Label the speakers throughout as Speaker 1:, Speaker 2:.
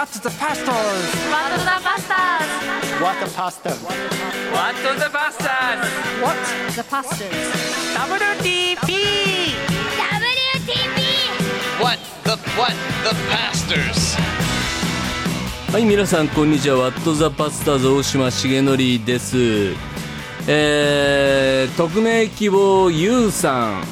Speaker 1: What the pastors?
Speaker 2: What the Bastards
Speaker 1: What the pastors?
Speaker 3: What the Bastards
Speaker 1: What?
Speaker 2: The Pastors
Speaker 3: WTP
Speaker 2: WTP
Speaker 4: What the what the pastors?
Speaker 5: はい皆さんこんにちはワットザパスターズ大島重則ですえー、匿名希望ゆうさん、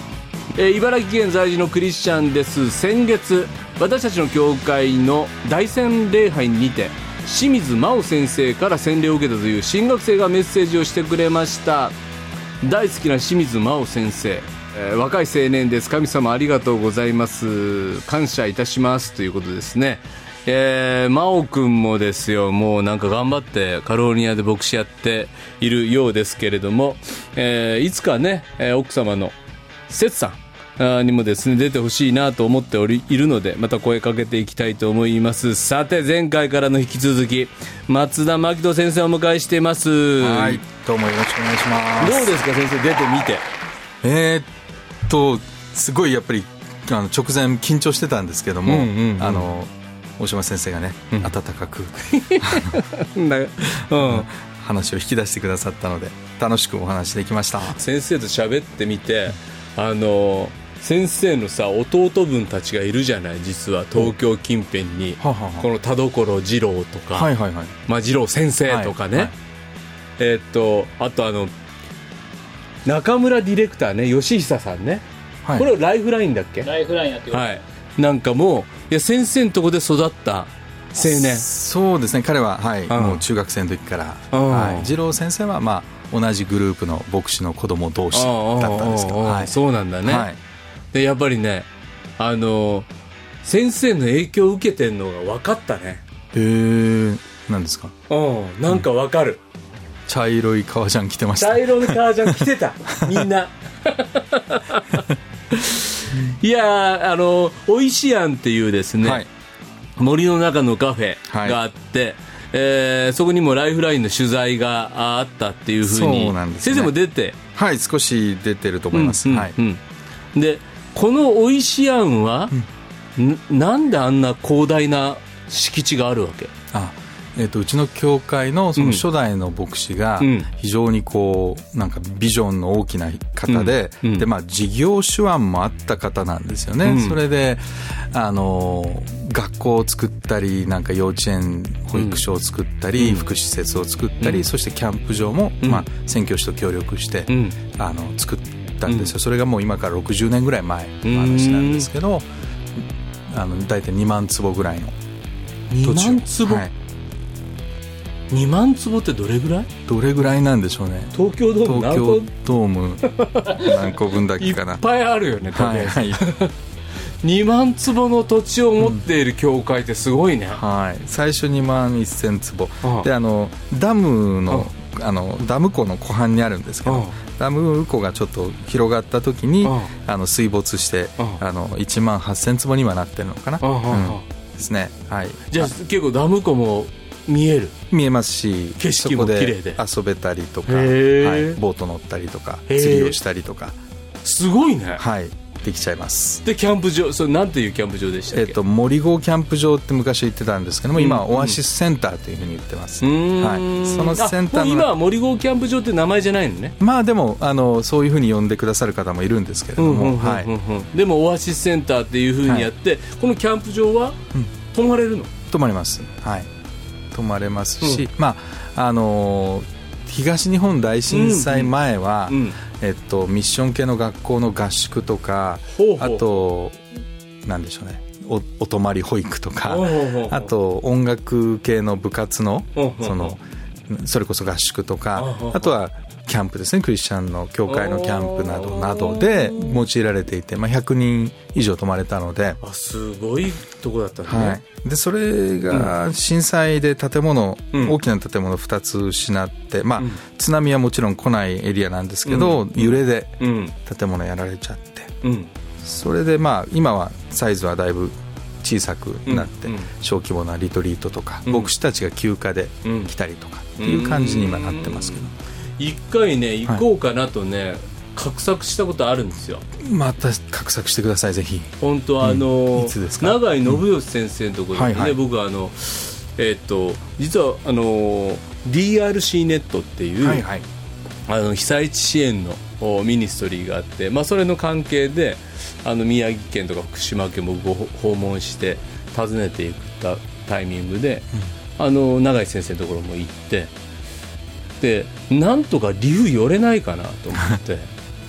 Speaker 5: えー茨城県在住のクリスチャンです先月私たちの教会の大洗礼拝にて清水真央先生から洗礼を受けたという新学生がメッセージをしてくれました。大好きな清水真央先生、えー若い青年です。神様ありがとうございます。感謝いたします。ということですね。えー、真央君もですよ。もうなんか頑張ってカローニアで牧師やっているようですけれども、えーいつかね、えー奥様の節さん。にもですね出てほしいなと思っておりいるのでまた声かけていきたいと思います。さて前回からの引き続き松田真希人先生をお迎えしています。
Speaker 6: はい、どうもよろしくお願いします。
Speaker 5: どうですか先生出てみて。
Speaker 6: えーっと、すごいやっぱり、あの直前緊張してたんですけども、
Speaker 5: うんうんうん。
Speaker 6: あの、大島先生がね、温かく
Speaker 5: な うん。
Speaker 6: 話を引き出してくださったので、楽しくお話できました。
Speaker 5: 先生と喋ってみてあの先生のさ弟分たちがいるじゃない実は東京近辺に。
Speaker 6: ははは
Speaker 5: この田所二郎とか、
Speaker 6: はいはいはい。
Speaker 5: まあ、二郎先生とかね、
Speaker 6: はいはい
Speaker 5: えーっとあとあの中村ディレクターね吉久さんね、
Speaker 6: はい。
Speaker 5: これライフラインだっけ？
Speaker 7: ライフラインやってる、
Speaker 5: はい。なんかもういや先生のとこで育った青年。
Speaker 6: そうですね、彼は、はい、
Speaker 5: ん。
Speaker 6: もう中学生の時から、
Speaker 5: うん。
Speaker 6: はい、二郎先生は、まあ、同じグループの牧師の子供同士だったんですけど、はい、
Speaker 5: そうなんだね、
Speaker 6: はい、
Speaker 5: でやっぱりねあの先生の影響を受けてんのが分かったね。
Speaker 6: へえ、なんですか？
Speaker 5: うんなんか分かる、
Speaker 6: 茶色い革ジャン着てました。
Speaker 5: 茶色の革ジャン着てた。みんな。いやーあのおいしいやんっていうですね、
Speaker 6: はい。
Speaker 5: 森の中のカフェがあって、えーそこにもライフラインの取材があったっていうふうに
Speaker 6: そうなんですね。
Speaker 5: 先生も出て？
Speaker 6: はい、少し出てると思います。
Speaker 5: うんうん
Speaker 6: はい。
Speaker 5: うん。でこのおいしいあんは、ん。なんであんな広大な敷地があるわけ？
Speaker 6: あえっとうちの教会のその初代の牧師が
Speaker 5: うん。
Speaker 6: 非常にこうなんかビジョンの大きな方で、
Speaker 5: うん。うん。
Speaker 6: でまあ事業手腕もあった方なんですよね、
Speaker 5: うん。
Speaker 6: それであの学校を作ったりなんか幼稚園保育所を作ったり、
Speaker 5: うん。
Speaker 6: 福祉施設を作ったり、
Speaker 5: うん。
Speaker 6: そしてキャンプ場も、
Speaker 5: うん。
Speaker 6: まあ、宣教師と協力して、
Speaker 5: うん。
Speaker 6: あの作ったんですよ、それがもう今から60年ぐらい前の話なんですけど、あの大体2万坪ぐらいの土
Speaker 5: 2
Speaker 6: 地を。
Speaker 5: 万坪、
Speaker 6: はい。
Speaker 5: 2万坪ってどれぐらい？
Speaker 6: どれぐらいなんでしょうね。
Speaker 5: 東京ドーム何
Speaker 6: 東京
Speaker 5: 個
Speaker 6: ドーム何個分だっ
Speaker 5: いっ
Speaker 6: けかな。
Speaker 5: ぱいあるよねとりあえず、
Speaker 6: はいはい、
Speaker 5: 2万坪の土地を持っている教会ってすごいね、
Speaker 6: はい、最初2万1000坪。であのダムのあのダム湖の湖畔にあるんですけ
Speaker 5: あ
Speaker 6: どダム湖がちょっと広がった時に
Speaker 5: あ
Speaker 6: あの水没して
Speaker 5: あ
Speaker 6: あの1万8000坪にはなってるのかな、
Speaker 5: あああ
Speaker 6: うん。ですね。はい。
Speaker 5: じゃあ結構ダム湖も見える？
Speaker 6: 見えますし
Speaker 5: 景色も綺麗で。
Speaker 6: 遊べたりとか、はい、ボート乗ったりとか釣りをしたりとか。
Speaker 5: すごいね、
Speaker 6: はいできちゃいます。
Speaker 5: でキャンプ場それなんていうキャンプ場でしたっけ？
Speaker 6: えっと、森郷キャンプ場って昔言ってたんですけども、今は
Speaker 5: うん。
Speaker 6: オアシスセンターというふうに言ってます、はい、そのセンター
Speaker 5: 今は森郷キャンプ場って名前じゃないのね？
Speaker 6: まあでもあのそういうふうに呼んでくださる方もいるんですけれども、はい、
Speaker 5: でもオアシスセンターっていうふうにやって、このキャンプ場は
Speaker 6: うん
Speaker 5: 泊まれるの、
Speaker 6: 泊まれます、はい、泊まれますし、まああのー東日本大震災前は、
Speaker 5: うん
Speaker 6: えっと、ミッション系の学校の合宿とかあとなんでしょうね。おお泊まり保育とかあと音楽系の部活のそのそれこそ合宿とかあとはキャンプですね。クリスチャンの教会のキャンプなどなどで用いられていて、まあ、100人以上泊まれたので,、
Speaker 5: あすごいとこだったね、
Speaker 6: はい、でそれが震災で建物、
Speaker 5: うん。
Speaker 6: 大きな建物2つ失って、まあ
Speaker 5: うん。
Speaker 6: 津波はもちろん来ないエリアなんですけど、揺れで
Speaker 5: うん。
Speaker 6: 建物やられちゃって。
Speaker 5: うん。
Speaker 6: それでまあ今はサイズはだいぶ小さくなって、
Speaker 5: うん。うん。
Speaker 6: 小規模なリトリートとか、
Speaker 5: うん。
Speaker 6: 牧師たちが休暇で来たりとかっていう感じに今なってますけど、
Speaker 5: 一回ね行こうかなとね、画策したことあるんですよ。
Speaker 6: また画策してくださいぜひ。
Speaker 5: 本当あの、
Speaker 6: いつですか？
Speaker 5: 永井信義先生のところでね、
Speaker 6: はいはい。
Speaker 5: 僕はあのえっと実はあの DRC ネットっていう、
Speaker 6: はいはい。
Speaker 5: あの被災地支援のおミニストリーがあって、まあ、それの関係であの宮城県とか福島県もご訪問して訪ねていったタイミングで、あの永井先生のところも行ってでなんとか理由寄れないかなと思って。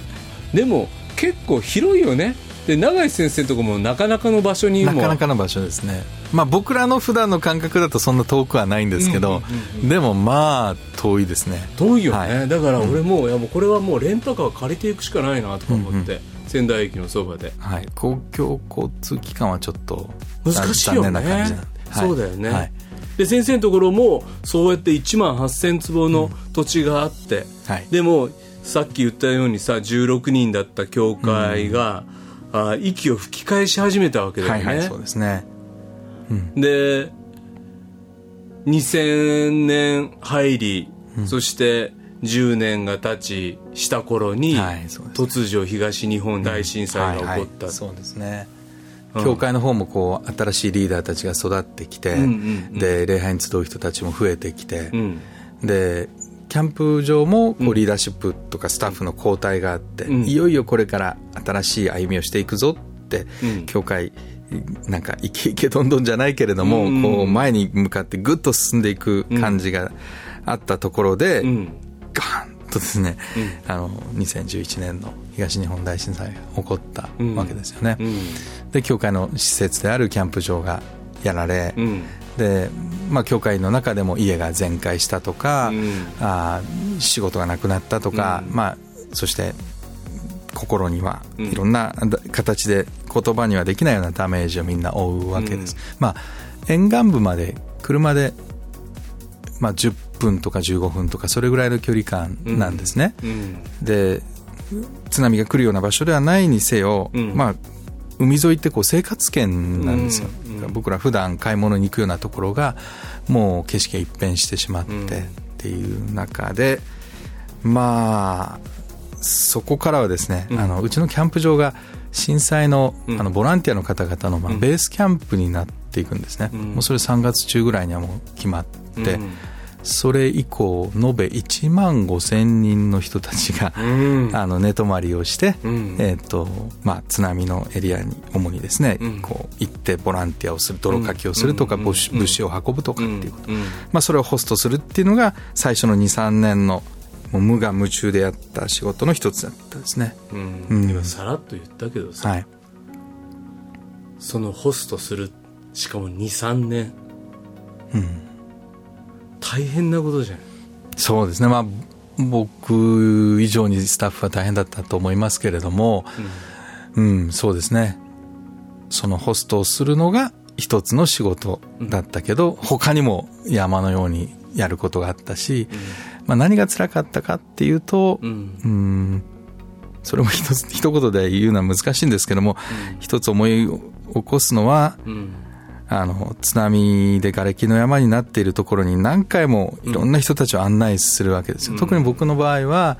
Speaker 5: でも結構広いよね。で永井先生のところもなかなかの場所にも。
Speaker 6: なかなかの場所ですね。まあ僕らの普段の感覚だとそんな遠くはないんですけど、でもまあ遠いですね。
Speaker 5: 遠いよね、
Speaker 6: はい。
Speaker 5: だから俺も,、いやもうこれはもうレンタカー借りていくしかないなとか思って、仙台駅のそばで。
Speaker 6: はい、公共交通機関はちょっと
Speaker 5: 難しいよね。
Speaker 6: 残念な感じなんで、はい。
Speaker 5: そうだよね、
Speaker 6: はい
Speaker 5: で先生のところもそうやって1万8000坪の土地があって、
Speaker 6: はい。
Speaker 5: でもさっき言ったようにさ16人だった教会が、あ息を吹き返し始めたわけだよね、
Speaker 6: はいはいそうですね。
Speaker 5: で2000年入り、そして10年が経ちした頃に、
Speaker 6: はいね。
Speaker 5: 突如東日本大震災が起こった、
Speaker 6: はいはいそうですね。
Speaker 5: うん
Speaker 6: 教会の方もこう新しいリーダーたちが育ってきて、で礼拝に集う人たちも増えてきて、
Speaker 5: うん。
Speaker 6: でキャンプ場もこうリーダーシップとかスタッフの交代があって、
Speaker 5: うん。
Speaker 6: いよいよこれから新しい歩みをしていくぞって、
Speaker 5: うん。
Speaker 6: 教会なんかイケイケどんどんじゃないけれども、
Speaker 5: うん。
Speaker 6: こう前に向かってぐっと進んでいく感じがあったところで、
Speaker 5: うん。
Speaker 6: ガーンとですね、あの2011年の東日本大震災が起こったわけですよね、
Speaker 5: うん。
Speaker 6: で教会の施設であるキャンプ場がやられ、
Speaker 5: うん。
Speaker 6: で、まあ、教会の中でも家が全壊したとか、
Speaker 5: うん。
Speaker 6: あー仕事がなくなったとか、
Speaker 5: うん。
Speaker 6: まあ、そして心には
Speaker 5: うん。
Speaker 6: いろんなだ形で言葉にはできないようなダメージをみんな負うわけです、まあ、沿岸部まで車で、まあ、10分とか15分とかそれぐらいの距離感なんですね、
Speaker 5: うん。
Speaker 6: で津波が来るような場所ではないにせよ、
Speaker 5: うん。
Speaker 6: まあ、海沿いってこう生活圏なんですよ、
Speaker 5: うんうん
Speaker 6: 僕ら普段買い物に行くようなところがもう景色が一変してしまって
Speaker 5: うん。
Speaker 6: っていう中で、まあそこからはですね、
Speaker 5: うん。
Speaker 6: あのうちのキャンプ場が震災の
Speaker 5: うん。
Speaker 6: あのボランティアの方々のまあ
Speaker 5: うん。
Speaker 6: ベースキャンプになっていくんですね、
Speaker 5: うん。
Speaker 6: もうそれ3月中ぐらいにはもう決まって、
Speaker 5: うん
Speaker 6: それ以降延べ1万5千人の人たちが、
Speaker 5: うん。
Speaker 6: あの寝泊まりをして、
Speaker 5: うん。
Speaker 6: えーとまあ、津波のエリアに主にですね、
Speaker 5: うん。
Speaker 6: こう行ってボランティアをする泥かきをするとか、
Speaker 5: うん
Speaker 6: 物資を運ぶとかっていうこと、
Speaker 5: うん
Speaker 6: まあ、それをホストするっていうのが最初の23年のもう無我夢中でやった仕事の一つだったですね。
Speaker 5: うん。
Speaker 6: うん。
Speaker 5: 今さらっと言ったけどさ、
Speaker 6: はい。
Speaker 5: そのホストするしかも23年。
Speaker 6: うん、
Speaker 5: 大変なことじゃん
Speaker 6: そうですね、まあ、僕以上にスタッフは大変だったと思いますけれども、うん、そうですね。そのホストをするのが一つの仕事だったけど、他にも山のようにやることがあったし、まあ何が辛かったかっていうと、
Speaker 5: う
Speaker 6: うんん、それも一つ、一言で言うのは難しいんですけども、一つ思い起こすのは、
Speaker 5: うん
Speaker 6: あの、津波で瓦礫の山になっているところに何回もいろんな人たちを案内するわけですよ。特に僕の場合は、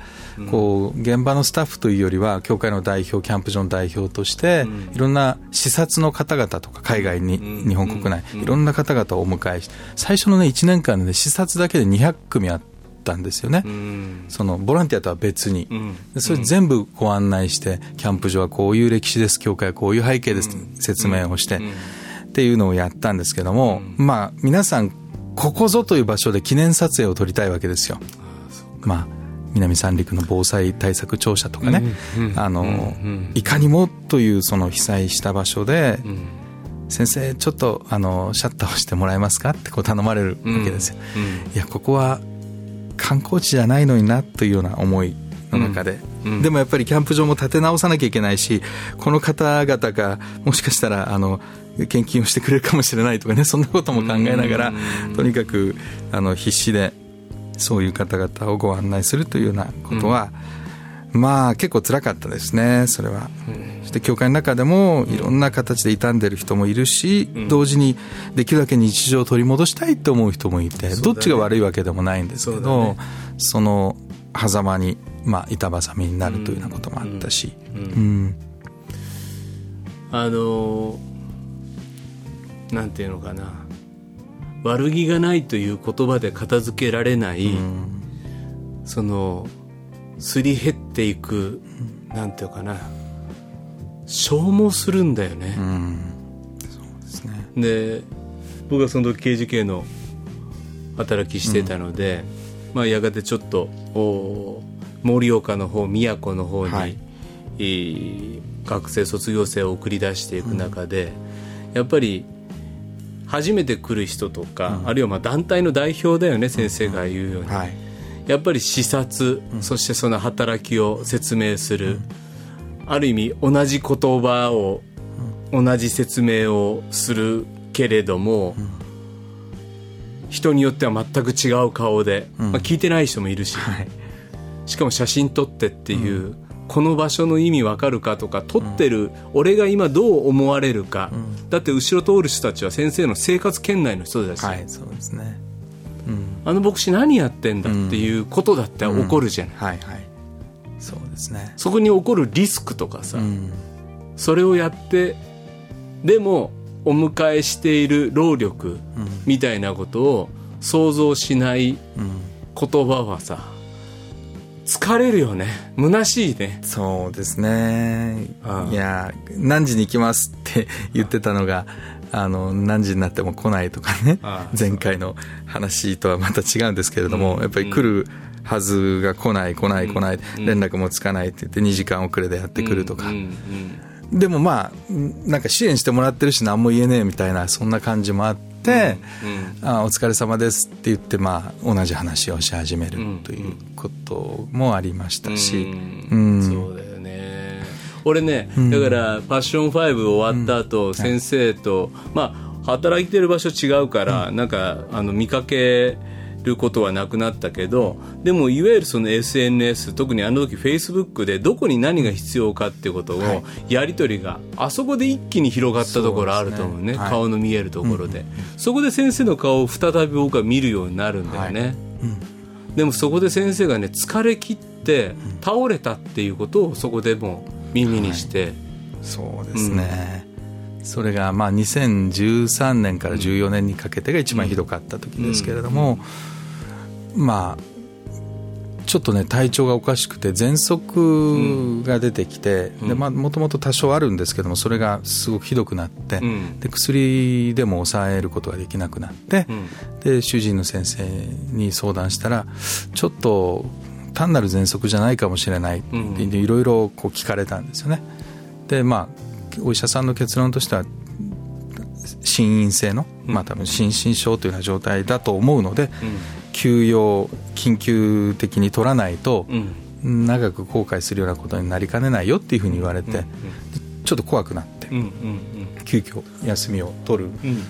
Speaker 6: こう、現場のスタッフというよりは、教会の代表、キャンプ場の代表として、いろんな視察の方々とか、海外に、
Speaker 5: うん。
Speaker 6: 日本国内、いろんな方々をお迎えして、最初のね、1年間で視察だけで200組あったんですよね。
Speaker 5: うん。
Speaker 6: その、ボランティアとは別に。
Speaker 5: うん。
Speaker 6: でそれ全部ご案内して、キャンプ場はこういう歴史です、教会はこういう背景です、説明をして、っていうのをやったんですけども、まあ皆さんここぞという場所で記念撮影を撮りたいわけですよ。まあ南三陸の防災対策庁舎とかね、あの、いかにもというその被災した場所で、先生ちょっとあのシャッターをしてもらえますかってこう頼まれるわけですよ。いやここは観光地じゃないのになというような思いの中で、でもやっぱりキャンプ場も建て直さなきゃいけないしこの方々がもしかしたらあの献金をしてくれるかもしれないとかねそんなことも考えながらとにかくあの必死でそういう方々をご案内するというようなことは、まあ結構辛かったですねそれは、そして教会の中でもいろんな形で傷んでる人もいるし、同時にできるだけ日常を取り戻したいと思う人もいて、どっちが悪いわけでもないんですけどそ,、の狭間にまあ、板挟みになるというようなこともあったし、
Speaker 5: うん。
Speaker 6: うん。
Speaker 5: あのーなんていうのかな。悪気がないという言葉で片付けられない、そのすり減っていく、なんていうかな。消耗するんだよね、
Speaker 6: うん。そうですね。
Speaker 5: で僕はその時刑事系の働きしてたので、まあ、やがてちょっとお盛岡の方宮古の方に、
Speaker 6: はい。
Speaker 5: えー学生卒業生を送り出していく中で、やっぱり初めて来る人とか、あるいはまあ団体の代表だよね先生が言うように、
Speaker 6: はい。
Speaker 5: やっぱり視察、そしてその働きを説明する、ある意味同じ言葉を、同じ説明をするけれども、人によっては全く違う顔で、まあ、聞いてない人もいるし、
Speaker 6: はい。
Speaker 5: しかも写真撮ってっていう、この場所の意味わかるかとか撮ってる俺が今どう思われるか、だって後ろ通る人たちは先生の生活圏内の人だし、
Speaker 6: はいそうですね。うん。
Speaker 5: あの牧師何やってんだっていうことだって起こるじゃない、
Speaker 6: はいはい。そうですね。
Speaker 5: そこに起こるリスクとかさ、
Speaker 6: うん。
Speaker 5: それをやってでもお迎えしている労力みたいなことを想像しない
Speaker 6: うん。
Speaker 5: 言葉はさ疲れるよね。虚しいね。
Speaker 6: そうですね。いや何時に行きますって 言ってたのがあの何時になっても来ないとかね。前回の話とはまた違うんですけれども、
Speaker 5: うん
Speaker 6: やっぱり来るはずが来ない来ない来ない、
Speaker 5: うん。
Speaker 6: 連絡もつかないって言って2時間遅れでやってくるとか、
Speaker 5: うんうん
Speaker 6: でもまあなんか支援してもらってるし何も言えねえみたいなそんな感じもあって、あお疲れ様ですって言ってまあ同じ話をし始めるということもありましたし、
Speaker 5: う
Speaker 6: うん。ん
Speaker 5: そうだよね。俺ね、だから「パッション5」終わった後、先生と、まあ働いてる場所違うから、なんかあの見かけることはなくなったけどでもいわゆるその SNS 特にあの時フェイスブックでどこに何が必要かっていうことをやり取りがあそこで一気に広がったところあると思うね。
Speaker 6: ねはい。
Speaker 5: 顔の見えるところで、そこで先生の顔を再び僕は見るようになるんだよね、でもそこで先生がね疲れ切って倒れたっていうことをそこでも耳にして、
Speaker 6: そうですね、それがまあ2013年から14年にかけてが一番ひどかった時ですけれども、まあちょっとね体調がおかしくて喘息が出てきてでまあもともと多少あるんですけどもそれがすごくひどくなって、
Speaker 5: うん。
Speaker 6: で薬でも抑えることができなくなって、で主治医の先生に相談したらちょっと単なる喘息じゃないかもしれないって
Speaker 5: うん。
Speaker 6: いろいろこう聞かれたんですよね。でまあお医者さんの結論としては心因性の、まあ多分心身症というような状態だと思うので、休養緊急的に取らないと、
Speaker 5: うん。
Speaker 6: 長く後悔するようなことになりかねないよっていうふうに言われて、ちょっと怖くなって、急遽休みを取る、
Speaker 5: うん。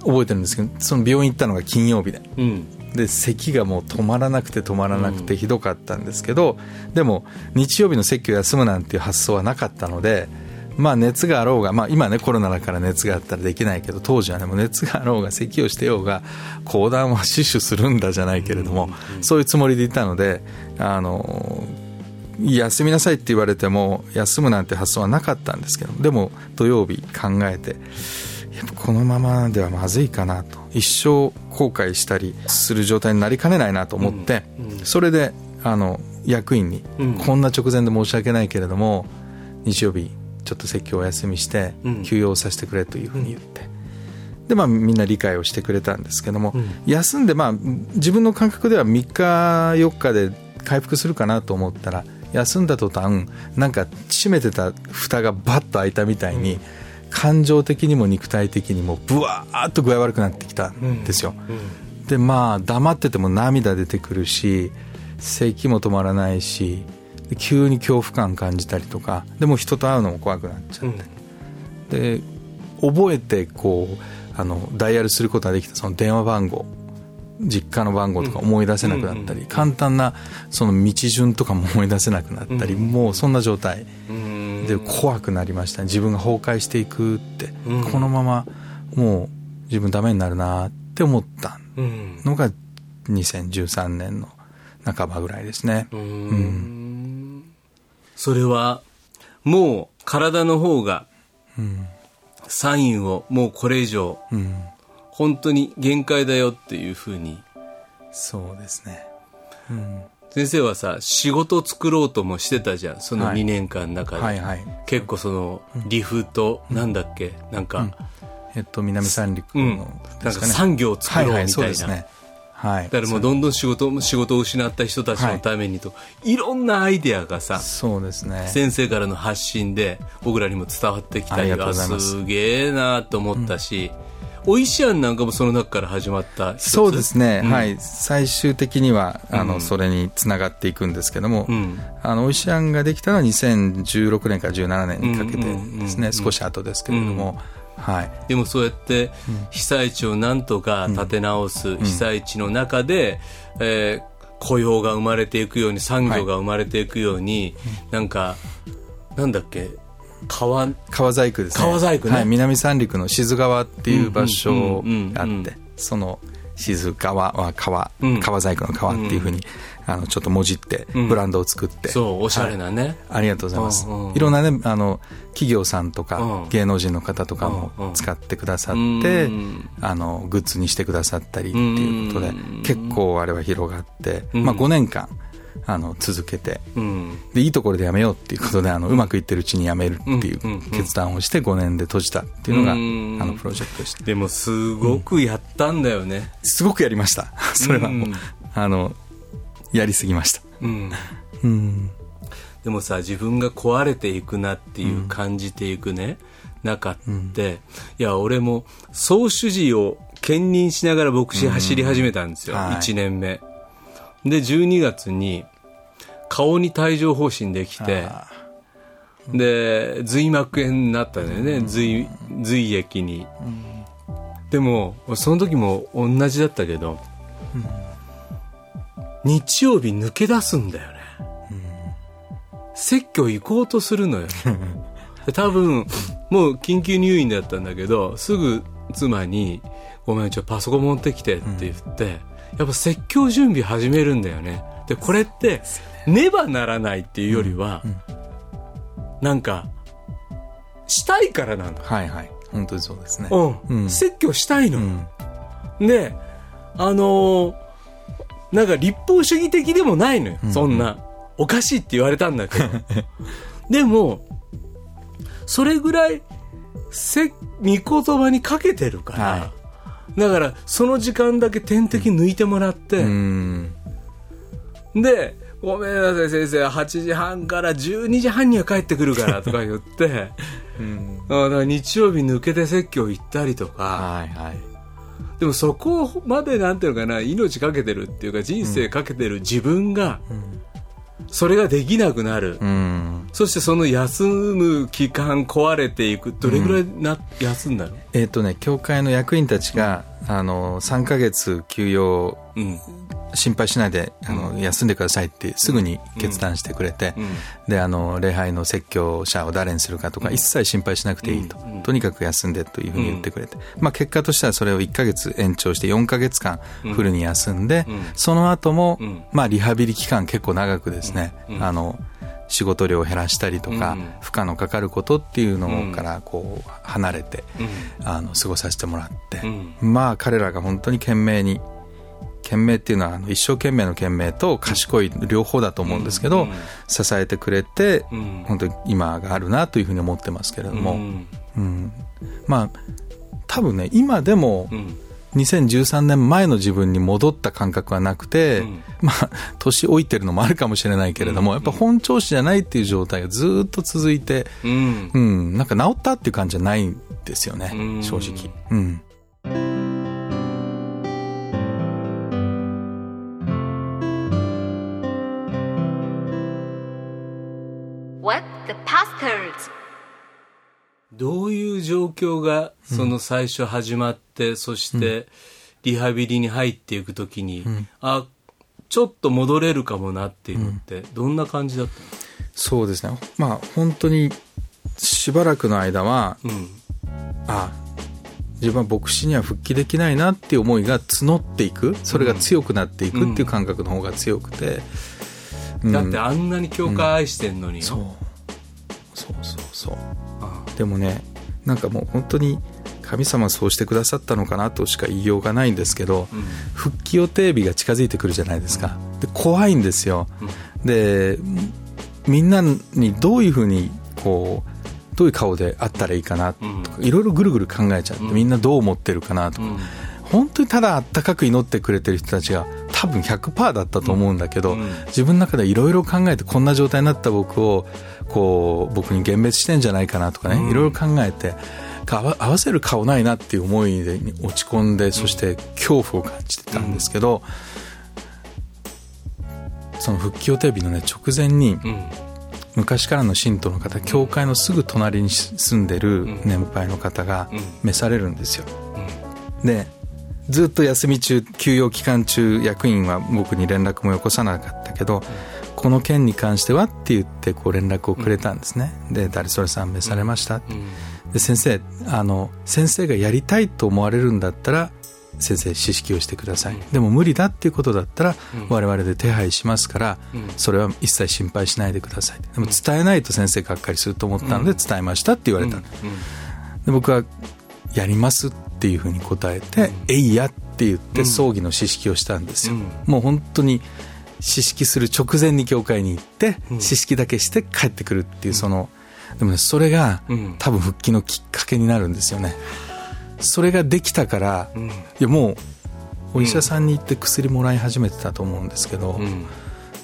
Speaker 6: 覚えてるんですけどその病院行ったのが金曜日で。
Speaker 5: うん。
Speaker 6: で咳がもう止まらなくて止まらなくてひどかったんですけど、でも日曜日の席を休むなんていう発想はなかったのでまあ熱があろうが、まあ、今ねコロナだから熱があったらできないけど当時はねもう熱があろうが咳をしてようが講談は死守するんだじゃないけれども、そういうつもりでいたのであの休みなさいって言われても休むなんて発想はなかったんですけどでも土曜日考えてやっぱこのままではまずいかなと。一生後悔したりする状態になりかねないなと思って、それであの役員に、
Speaker 5: うん。
Speaker 6: こんな直前で申し訳ないけれども日曜日ちょっと説教お休みして
Speaker 5: うん。
Speaker 6: 休養させてくれというふうに言って、でまあみんな理解をしてくれたんですけども、
Speaker 5: うん。
Speaker 6: 休んでまあ自分の感覚では3日4日で回復するかなと思ったら休んだ途端なんか閉めてた蓋がバッと開いたみたいに、感情的にも肉体的にもブワーッと具合悪くなってきたんですよ、でまあ黙ってても涙出てくるし咳も止まらないしで急に恐怖感感じたりとかでも人と会うのも怖くなっちゃって、で覚えてこうあのダイヤルすることができたその電話番号実家の番号とか思い出せなくなったり、簡単なその道順とかも思い出せなくなったり、もうそんな状態。
Speaker 5: うん。
Speaker 6: で怖くなりましたね。自分が崩壊していくって、
Speaker 5: うん。
Speaker 6: このままもう自分ダメになるなって思った。
Speaker 5: うん。
Speaker 6: のが2013年の半ばぐらいですね、
Speaker 5: うんそれはもう体の方がサインをもうこれ以上
Speaker 6: うん。
Speaker 5: 本当に限界だよっていうふうに
Speaker 6: そうですね。
Speaker 5: 先生はさ仕事作ろうともしてたじゃんその
Speaker 6: はい
Speaker 5: 2年間の中で、
Speaker 6: はいはい。
Speaker 5: 結構そのリフとなんだっけ？なんか、
Speaker 6: えっと、南三陸
Speaker 5: うん
Speaker 6: の
Speaker 5: なんか。産業を作ろうみたいな、
Speaker 6: はいはい、そうですね。はい。
Speaker 5: だからもうどんどん仕事仕事を失った人たちのためにと、い、ろんなアイデアがさ
Speaker 6: そうですね。
Speaker 5: 先生からの発信で僕らにも伝わってきたり
Speaker 6: がす。
Speaker 5: すげえなと思ったし、おいしあんなんかもその中から始まった
Speaker 6: そうですね、
Speaker 5: うん。
Speaker 6: はい。最終的には、あの、
Speaker 5: うん。
Speaker 6: それにつながっていくんですけども、
Speaker 5: うん。
Speaker 6: あの、オイシアンができたのは2016年から17年にかけてです
Speaker 5: うんうんうんう
Speaker 6: ね、
Speaker 5: ん。
Speaker 6: 少し後ですけれども、はい。
Speaker 5: でもそうやって被災地をなんとか立て直す、被災地の中で、えー雇用が生まれていくように産業が生まれていくように、なんかなんだっけ川
Speaker 6: 川細工ですね。
Speaker 5: 川細工ね
Speaker 6: はい。南三陸の静川っていう場所があって、その静川は川、
Speaker 5: うん。
Speaker 6: 川細工の川っていうふうに、あの、ちょっともじって、
Speaker 5: うん。
Speaker 6: ブランドを作って。
Speaker 5: そうおしゃれなね、
Speaker 6: ありがとうございます。
Speaker 5: うんうん
Speaker 6: いろんなね、あの、企業さんとか、
Speaker 5: うん。
Speaker 6: 芸能人の方とか
Speaker 5: うんう
Speaker 6: も
Speaker 5: ん。
Speaker 6: 使ってくださって、
Speaker 5: うん。
Speaker 6: あの、グッズにしてくださったりっていうことで、
Speaker 5: うん。
Speaker 6: 結構あれは広がって、
Speaker 5: うん。
Speaker 6: まあ5年間、あの、続けて、
Speaker 5: うん。
Speaker 6: で、いいところでやめようっていうことで、あの、うまくいってるうちにやめるっていう
Speaker 5: うんうんうん。
Speaker 6: 決断をして5年で閉じたっていうのが、
Speaker 5: うん。
Speaker 6: あの、プロジェクトでした。
Speaker 5: でもすごくやったんだよね、
Speaker 6: すごくやりました。それはもう、
Speaker 5: うん。
Speaker 6: あの、やりすぎました。
Speaker 5: うん。
Speaker 6: うん。
Speaker 5: でもさ自分が壊れていくなっていう感じていくね、中って、いや俺も総主事を兼任しながら牧師走り始めたんですよ、
Speaker 6: はい。
Speaker 5: 1年目で12月に顔に帯状疱疹できて
Speaker 6: あ
Speaker 5: で髄膜炎になったんだよね、髄髄液に、でもその時も同じだったけど、日曜日抜け出すんだよね、説教行こうとするのよ で多分もう緊急入院だったんだけどすぐ妻に「ごめんちょパソコン持ってきて」って言って、やっぱ説教準備始めるんだよね。でこれってね。ばならないっていうよりは、なんかしたいからなの
Speaker 6: はいはい。本当にそうですね。
Speaker 5: うん、
Speaker 6: うん。
Speaker 5: 説教したいの、
Speaker 6: うん。
Speaker 5: であのーなんか立法主義的でもないのよ、そんなおかしいって言われたんだけど。でもそれぐらいせ御言葉にかけてるから、
Speaker 6: は
Speaker 5: だからその時間だけ点滴抜いてもらって、
Speaker 6: うん。
Speaker 5: でごめんなさい先生8時半から12時半には帰ってくるからとか言って
Speaker 6: うん。
Speaker 5: あだから日曜日抜けて説教行ったりとか、
Speaker 6: はいはい。
Speaker 5: でもそこまでなんていうのかな命かけてるっていうか人生かけてる自分がそれができなくなる、
Speaker 6: うん。
Speaker 5: そしてその休む期間壊れていく。どれぐらいな、休んだの？
Speaker 6: えっ、とね、教会の役員たちが、あの、3ヶ月休養
Speaker 5: うん
Speaker 6: 心配しないで、あの、休んでくださいってすぐに決断してくれて、
Speaker 5: うん。
Speaker 6: で、あの、礼拝の説教者を誰にするかとか、一切心配しなくていいと、
Speaker 5: うん。
Speaker 6: とにかく休んでというふうに言ってくれて、まあ結果としてはそれを1ヶ月延長して4ヶ月間フルに休んで、
Speaker 5: うん。
Speaker 6: その後も、
Speaker 5: うん。
Speaker 6: まあリハビリ期間結構長くですね、あの、仕事量を減らしたりとか、
Speaker 5: うん。
Speaker 6: 負荷のかかることっていうのからこう離れて、
Speaker 5: うん。
Speaker 6: あの過ごさせてもらって、
Speaker 5: うん。
Speaker 6: まあ彼らが本当に懸命に懸命っていうのはあの一生懸命の懸命と賢い両方だと思うんですけど、
Speaker 5: うん
Speaker 6: 支えてくれて、
Speaker 5: うん。
Speaker 6: 本当に今があるなというふうに思ってますけれども、
Speaker 5: うん。
Speaker 6: うん。まあ多分ね今でも
Speaker 5: うん。
Speaker 6: 2013年前の自分に戻った感覚はなくて、
Speaker 5: うん。
Speaker 6: まあ年老いてるのもあるかもしれないけれども、やっぱ本調子じゃないっていう状態がずっと続いて、
Speaker 5: うん。
Speaker 6: うん、なんか治ったっていう感じじゃないんですよね、
Speaker 5: うん。
Speaker 6: 正直。うん。
Speaker 5: どういう状況がその最初始まって、そしてリハビリに入っていくときに、あちょっと戻れるかもなっていうのってどんな感じだった？
Speaker 6: そうですね。まあ本当にしばらくの間は、
Speaker 5: のうん。
Speaker 6: あ自分は牧師には復帰できないなっていう思いが募っていく。それが強くなっていくっていう感覚の方が強くて、うん。
Speaker 5: だってあんなに教会愛してんのに。よ、
Speaker 6: そう。そうそうそう。
Speaker 5: あ
Speaker 6: でもねなんかもう本当に神様そうしてくださったのかなとしか言いようがないんですけど、
Speaker 5: うん。
Speaker 6: 復帰予定日が近づいてくるじゃないですか。で怖いんですよ、でみんなにどういうふうにこうどういう顔であったらいいかなとか
Speaker 5: うん。
Speaker 6: いろいろぐるぐる考えちゃって、
Speaker 5: うん。
Speaker 6: みんなどう思ってるかなとか、
Speaker 5: うん。
Speaker 6: 本当にただあったかく祈ってくれてる人たちが多分100%だったと思うんだけど、
Speaker 5: うん。
Speaker 6: 自分の中でいろいろ考えてこんな状態になった僕をこう僕に幻滅してんじゃないかなとかね
Speaker 5: うん。
Speaker 6: いろいろ考えて合わせる顔ないなっていう思いで落ち込んでそして恐怖を感じてたんですけど、その復帰予定日のね直前に
Speaker 5: うん。
Speaker 6: 昔からの信徒の方教会のすぐ隣に住んでる年配の方が
Speaker 5: うん。
Speaker 6: 召されるんですよ。でずっと休み中休養期間中役員は僕に連絡もよこさなかったけど、この件に関してはって言ってこう連絡をくれたんですね、で誰それさん召されました、
Speaker 5: うん。
Speaker 6: で先生あの先生がやりたいと思われるんだったら先生指揮をしてください、でも無理だっていうことだったら、
Speaker 5: うん。
Speaker 6: 我々で手配しますから、
Speaker 5: うん。
Speaker 6: それは一切心配しないでください。でも伝えないと先生がっかりすると思ったので伝えましたって言われた、で僕はやりますっていうふうに答えて「えいや」って言って葬儀の指揮をしたんですよ、
Speaker 5: うん。
Speaker 6: もう本当に指揮する直前に教会に行って
Speaker 5: うん。
Speaker 6: 指揮だけして帰ってくるっていうそのでもねそれが
Speaker 5: うん。
Speaker 6: 多分復帰のきっかけになるんですよね。それができたから
Speaker 5: うん。
Speaker 6: いやもうお医者さんに行って薬もらい始めてたと思うんですけど、
Speaker 5: うん。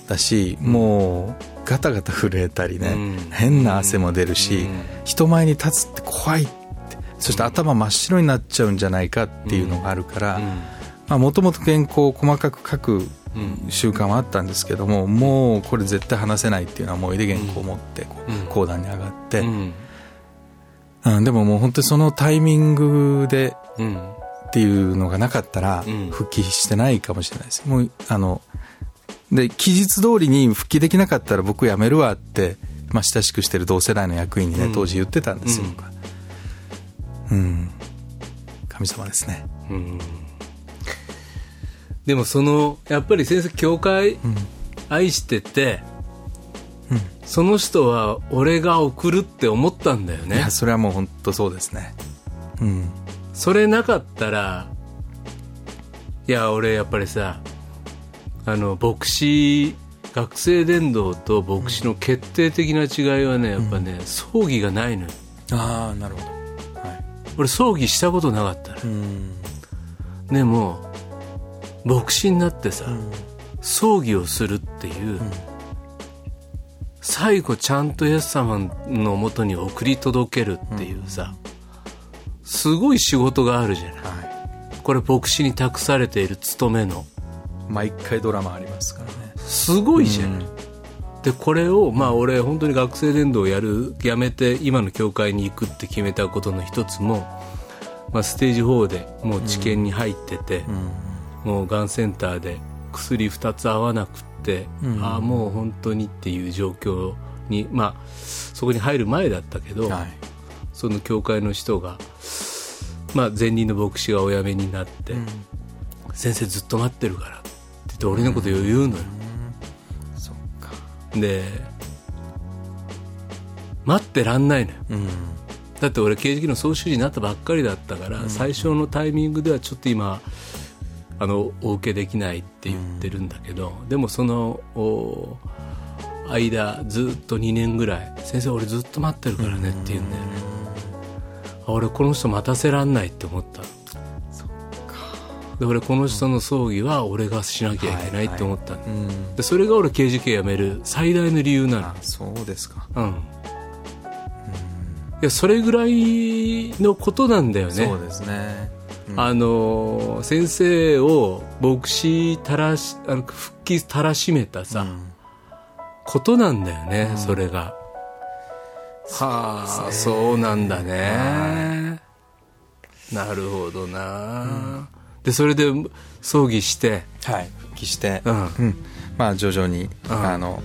Speaker 6: だしもうガタガタ震えたりね、
Speaker 5: うん。
Speaker 6: 変な汗も出るし、
Speaker 5: うん。
Speaker 6: 人前に立つって怖いってそして頭真っ白になっちゃうんじゃないかっていうのがあるからもともと原稿を細かく書く
Speaker 5: うん
Speaker 6: 習慣はあったんですけどももうこれ絶対話せないっていうような思いで原稿を持って講談に上がって、
Speaker 5: うん。
Speaker 6: うんでももう本当にそのタイミングで
Speaker 5: うん
Speaker 6: っていうのがなかったら
Speaker 5: うん。
Speaker 6: 復帰してないかもしれないです。もうあので期日通りに復帰できなかったら僕辞めるわって、まあ、親しくしてる同世代の役員にね、
Speaker 5: うん。
Speaker 6: 当時言ってたんですよ、
Speaker 5: うん
Speaker 6: うん。神様ですね。
Speaker 5: うん。でもそのやっぱり先生教会愛してて、その人は俺が送るって思ったんだよね。
Speaker 6: いやそれはもう本当そうですね。うん。
Speaker 5: それなかったらいや俺やっぱりさあの牧師学生伝道と牧師の決定的な違いはねやっぱね、葬儀がないのよ。
Speaker 6: ああなるほど。はい
Speaker 5: 俺葬儀したことなかったの。
Speaker 6: うん。
Speaker 5: でも牧師になってさ、葬儀をするっていう、最後ちゃんとイエス様のもとに送り届けるっていうさ、すごい仕事があるじゃない。
Speaker 6: は
Speaker 5: これ牧師に託されている務めの。
Speaker 6: い毎回ドラマありますからね。
Speaker 5: すごいじゃない、
Speaker 6: うん
Speaker 5: でこれをまあ俺本当に学生伝道をやるやめて今の教会に行くって決めたことの一つも、まあ、ステージ4でもう治験に入ってて、もうがんセンターで薬2つ合わなくって、
Speaker 6: うん。
Speaker 5: ああもう本当にっていう状況にまあそこに入る前だったけど、
Speaker 6: はい。
Speaker 5: その教会の人が、まあ、前任の牧師がお辞めになって、先生ずっと待ってるからって言って俺のことを言うのよ、で待ってらんないのよ。
Speaker 6: うん。
Speaker 5: だって俺刑事の総主事になったばっかりだったから、最初のタイミングではちょっと今あのお受けできないって言ってるんだけど、でもそのお間ずっと2年ぐらい「先生俺ずっと待ってるからね」って言うんだよね、あ俺この人待たせらんないって思ったで俺この人の葬儀は俺がしなきゃいけないって思った。んだ、
Speaker 6: うん。
Speaker 5: でそれが俺刑事系辞める最大の理由なの。
Speaker 6: あそうですか。
Speaker 5: うん。いやそれぐらいのことなんだよね。
Speaker 6: そうですね。
Speaker 5: あの先生を牧師たらしあの復帰たらしめたさ、ことなんだよね、それが。はあそうなんだね。なるほどな、でそれで葬儀して。
Speaker 6: はい。復帰して。
Speaker 5: うん。
Speaker 6: うん。まあ徐々に
Speaker 5: ん。
Speaker 6: あの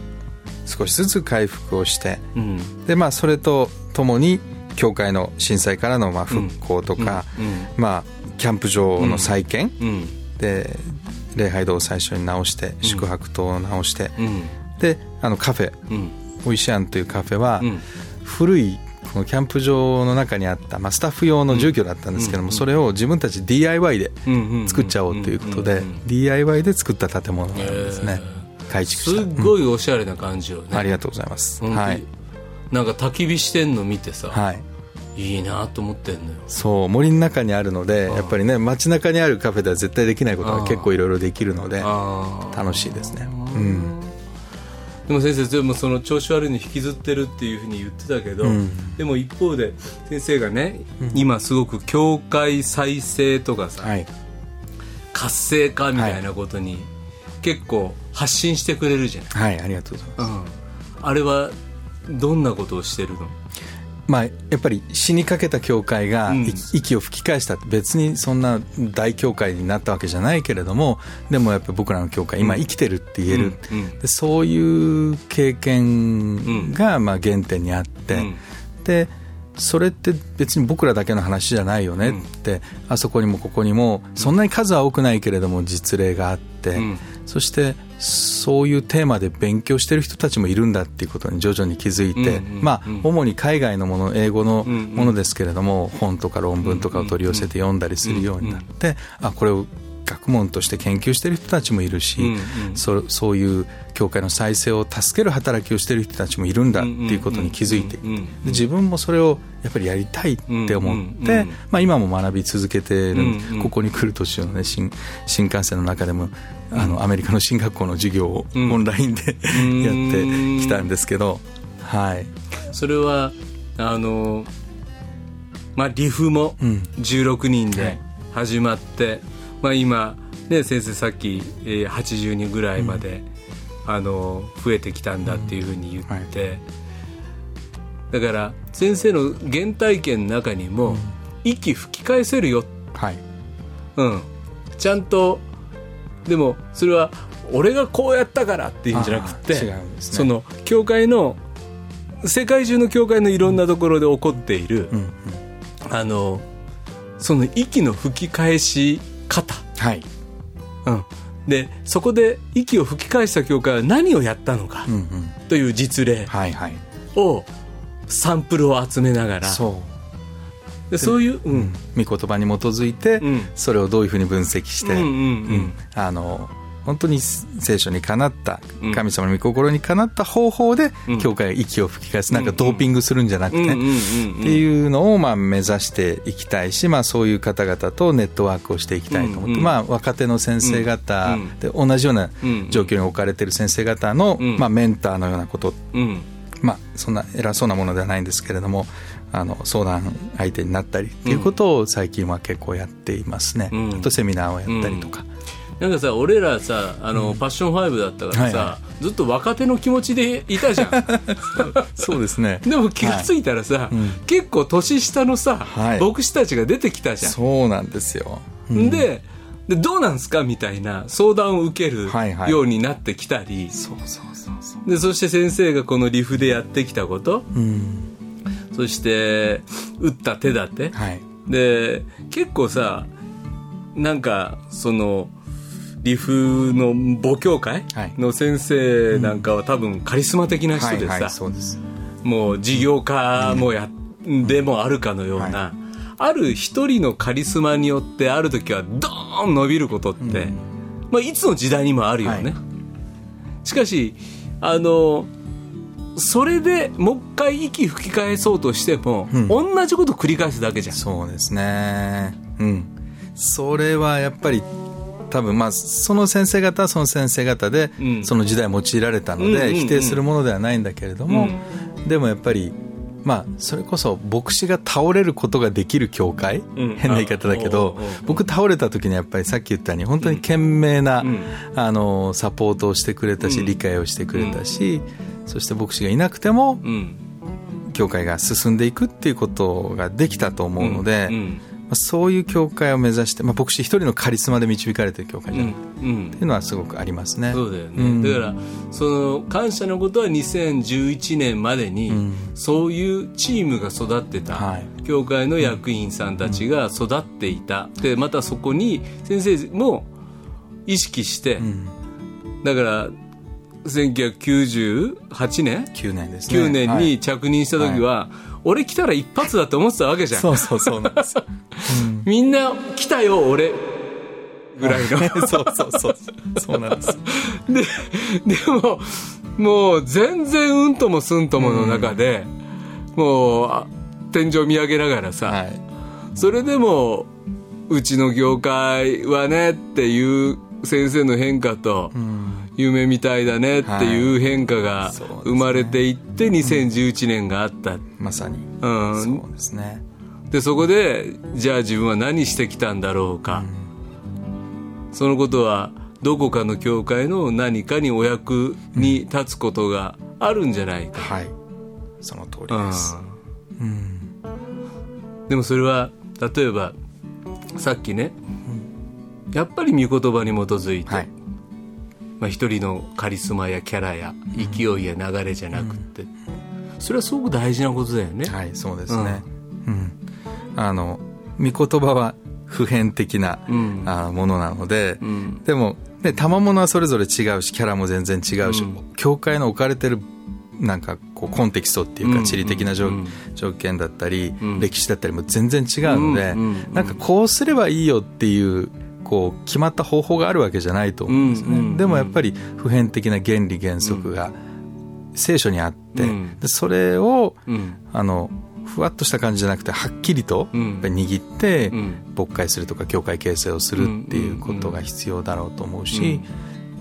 Speaker 6: 少しずつ回復をして。
Speaker 5: うん。
Speaker 6: でまあそれとともに教会の震災からのまあ復興とか、
Speaker 5: うん。
Speaker 6: まあキャンプ場の再建、
Speaker 5: うん。
Speaker 6: で礼拝堂を最初に直して、宿泊棟を直して、
Speaker 5: うん。
Speaker 6: でであのカフェ。
Speaker 5: うん。
Speaker 6: オイシアンというカフェは、
Speaker 5: うん。
Speaker 6: 古いこのキャンプ場の中にあった、まあ、スタッフ用の住居だったんですけども、それを自分たち DIY で作っちゃおうということで、DIY で作った建物なんですね、改築
Speaker 5: す
Speaker 6: した。
Speaker 5: っごいおしゃれな感じよね、
Speaker 6: うん。ありがとうございます、はい、
Speaker 5: なんか焚き火してんの見てさ、
Speaker 6: はい、
Speaker 5: い、いなと思ってんのよ。
Speaker 6: そう森の中にあるのでやっぱりね街中にあるカフェでは絶対できないことが結構いろいろできるので楽しいですね。うん
Speaker 5: でも先生でもその調子悪いの引きずってるっていうふうに言ってたけど、
Speaker 6: うん。
Speaker 5: でも一方で先生がね、今すごく教会再生とかさ、
Speaker 6: はい。
Speaker 5: 活性化みたいなことに結構発信してくれるじゃん、
Speaker 6: はいありがとうございます。
Speaker 5: うん、あれはどんなことをしてるの？
Speaker 6: まあ、やっぱり死にかけた教会が
Speaker 5: うん。
Speaker 6: い息を吹き返したって別にそんな大教会になったわけじゃないけれどもでもやっぱり僕らの教会今生きてるって言える、
Speaker 5: うん。うん。
Speaker 6: でそういう経験がまあ原点にあって、
Speaker 5: うん。
Speaker 6: でそれって別に僕らだけの話じゃないよねって、あそこにもここにもそんなに数は多くないけれども実例があって、
Speaker 5: うん。
Speaker 6: そしてそういうテーマで勉強してる人たちもいるんだっていうことに徐々に気づいて、まあ
Speaker 5: うん
Speaker 6: 主に海外のもの英語のものですけれども、本とか論文とかを取り寄せて読んだりするようになって、あこれを学問として研究してる人たちもいるし、
Speaker 5: うんうん
Speaker 6: そそういう教会の再生を助ける働きをしてる人たちもいるんだっていうことに気づいて自分もそれをやっぱりやりたいって思って、まあ、今も学び続けてる、
Speaker 5: うんうん
Speaker 6: ここに来る途中の、ね、新新幹線の中でもあのアメリカの進学校の授業を
Speaker 5: うん。
Speaker 6: オンラインで、やってきたんですけど、はい、
Speaker 5: それはあのまあリフも
Speaker 6: うん。
Speaker 5: 16人で
Speaker 6: はい。
Speaker 5: 始まって、まあ今ね先生さっき、えー80人ぐらいまで、あの増えてきたんだっていうふうに言って、だから先生の原体験の中にも、息吹き返せるよ。
Speaker 6: はい。
Speaker 5: うん、ちゃんとでもそれは俺がこうやったからっていうんじゃなくて
Speaker 6: ね。
Speaker 5: その教会の世界中の教会のいろんなところで起こっている、
Speaker 6: うんうん。
Speaker 5: あのその息の吹き返し方、
Speaker 6: はい。
Speaker 5: うん、でそこで息を吹き返した教会は何をやったのかという実例
Speaker 6: はいはい。
Speaker 5: をサンプルを集めながら
Speaker 6: そう
Speaker 5: でそういう、うん。
Speaker 6: 御言葉に基づいて、
Speaker 5: うん。
Speaker 6: それをどういうふうに分析して、
Speaker 5: うんうんうん。
Speaker 6: うん。あの本当に聖書にかなった
Speaker 5: うん。
Speaker 6: 神様の御心にかなった方法で、
Speaker 5: うん。
Speaker 6: 教会が息を吹き返す。なんかドーピングするんじゃなくて、っていうのをまあ目指していきたいし、まあ、そういう方々とネットワークをしていきたいと思って、
Speaker 5: うんうん
Speaker 6: まあ、若手の先生方
Speaker 5: うん。
Speaker 6: で同じような
Speaker 5: うん。
Speaker 6: 状況に置かれている先生方の、
Speaker 5: うん。
Speaker 6: まあ、メンターのようなこと。
Speaker 5: うん。
Speaker 6: まあ、そんな偉そうなものではないんですけれどもあの相談相手になったりっていうことを最近は結構やっていますね、
Speaker 5: うん。
Speaker 6: あとセミナーをやったりとか、
Speaker 5: なんかさ俺らさあの、パッション5だったからさ、
Speaker 6: はいは
Speaker 5: ずっと若手の気持ちでいたじゃん。
Speaker 6: そうですね。
Speaker 5: でも気がついたらさ、
Speaker 6: うん。
Speaker 5: 結構年下のさ、
Speaker 6: はい。
Speaker 5: 牧師たちが出てきたじゃん、
Speaker 6: そうなんですよ、うん。
Speaker 5: ででどうなんすか？みたいな相談を受ける
Speaker 6: はいはい。
Speaker 5: ようになってきたり、
Speaker 6: そうそうそうそう。
Speaker 5: でそして先生がこのリフでやってきたこと。
Speaker 6: うん
Speaker 5: そして打った手立て、
Speaker 6: はい。
Speaker 5: で結構さなんかそのリフの母教会
Speaker 6: はい。
Speaker 5: の先生なんかは多分カリスマ的な人でさ、もう事業家もや、でもあるかのような、
Speaker 6: は
Speaker 5: ある一人のカリスマによってある時はドーン伸びることって、まあ、いつの時代にもあるよね、
Speaker 6: はい。
Speaker 5: しかしあのそれでもう一回息吹き返そうとしても、
Speaker 6: うん。
Speaker 5: 同じこと繰り返すだけじゃん。
Speaker 6: そうですね。うん。それはやっぱり多分まあその先生方はその先生方で
Speaker 5: うん。
Speaker 6: その時代用いられたの
Speaker 5: うんうんうん。
Speaker 6: で否定するものではないんだけれどもでもやっぱりまあそれこそ牧師が倒れることができる教会
Speaker 5: うん。
Speaker 6: 変な言い方だけど僕倒れた時にやっぱりさっき言ったように本当に懸命な
Speaker 5: うん。
Speaker 6: あのサポートをしてくれたし
Speaker 5: うん。
Speaker 6: 理解をしてくれたしそして牧師がいなくても
Speaker 5: うん。
Speaker 6: 教会が進んでいくっていうことができたと思うので、
Speaker 5: うん。
Speaker 6: まあ、そういう教会を目指して、まあ、牧師一人のカリスマで導かれてる教会
Speaker 5: う
Speaker 6: じゃない、
Speaker 5: ん。
Speaker 6: っ
Speaker 5: うん。
Speaker 6: ていうのはすごくありますね。
Speaker 5: そうだよね、
Speaker 6: うん。
Speaker 5: だからその感謝のことは2011年までに、
Speaker 6: うん。
Speaker 5: そういうチームが育ってた、
Speaker 6: はい。
Speaker 5: 教会の役員さんたちが育っていた、でまたそこに先生も意識して、
Speaker 6: うん。
Speaker 5: だから1998年
Speaker 6: ？9年ですね。
Speaker 5: 9年に
Speaker 6: はい。
Speaker 5: 着任した時は、俺来たら一発だって思ってたわけじゃん。
Speaker 6: そうそうそうなんですよ。
Speaker 5: みんな来たよ俺。ぐらいの。
Speaker 6: そうそうそう。そうなんです。
Speaker 5: ででももう全然うんともすんともの中で、もうあ天井見上げながらさ、
Speaker 6: はい。
Speaker 5: それでもうちの業界はねっていう先生の変化と、夢みたいだねっていう変化が生まれていって2011年があった、
Speaker 6: まさに。
Speaker 5: うん。
Speaker 6: そうですね。
Speaker 5: でそこでじゃあ自分は何してきたんだろうか、そのことはどこかの教会の何かにお役に立つことがあるんじゃないか、
Speaker 6: はい。その通りです。
Speaker 5: うん。でもそれは例えばさっきね、やっぱり御言葉に基づいて、
Speaker 6: はい
Speaker 5: まあ、一人のカリスマやキャラや勢いや流れじゃなくって、それはすごく大事なことだよね、
Speaker 6: はいそうですね。うん。あの御言葉は普遍的な
Speaker 5: うん。
Speaker 6: あものなので
Speaker 5: ん。
Speaker 6: でもね賜物はそれぞれ違うしキャラも全然違うし
Speaker 5: うん。
Speaker 6: 教会の置かれてるなんかこうコンテキストっていうか
Speaker 5: うん。
Speaker 6: 地理的な条件だったり
Speaker 5: ん。
Speaker 6: 歴史だったりも全然違うので
Speaker 5: うん。うん。
Speaker 6: なんかこうすればいいよっていうこう決まった方法があるわけじゃないと思うんです
Speaker 5: うんうんうん。
Speaker 6: ねでもやっぱり普遍的な原理原則が聖書にあって
Speaker 5: うん。
Speaker 6: でそれを
Speaker 5: うん。
Speaker 6: あのふわっとした感じじゃなくてはっきりとっ握って
Speaker 5: うん。
Speaker 6: 牧会するとか教会形成をするっていうことが必要だろうと思うし、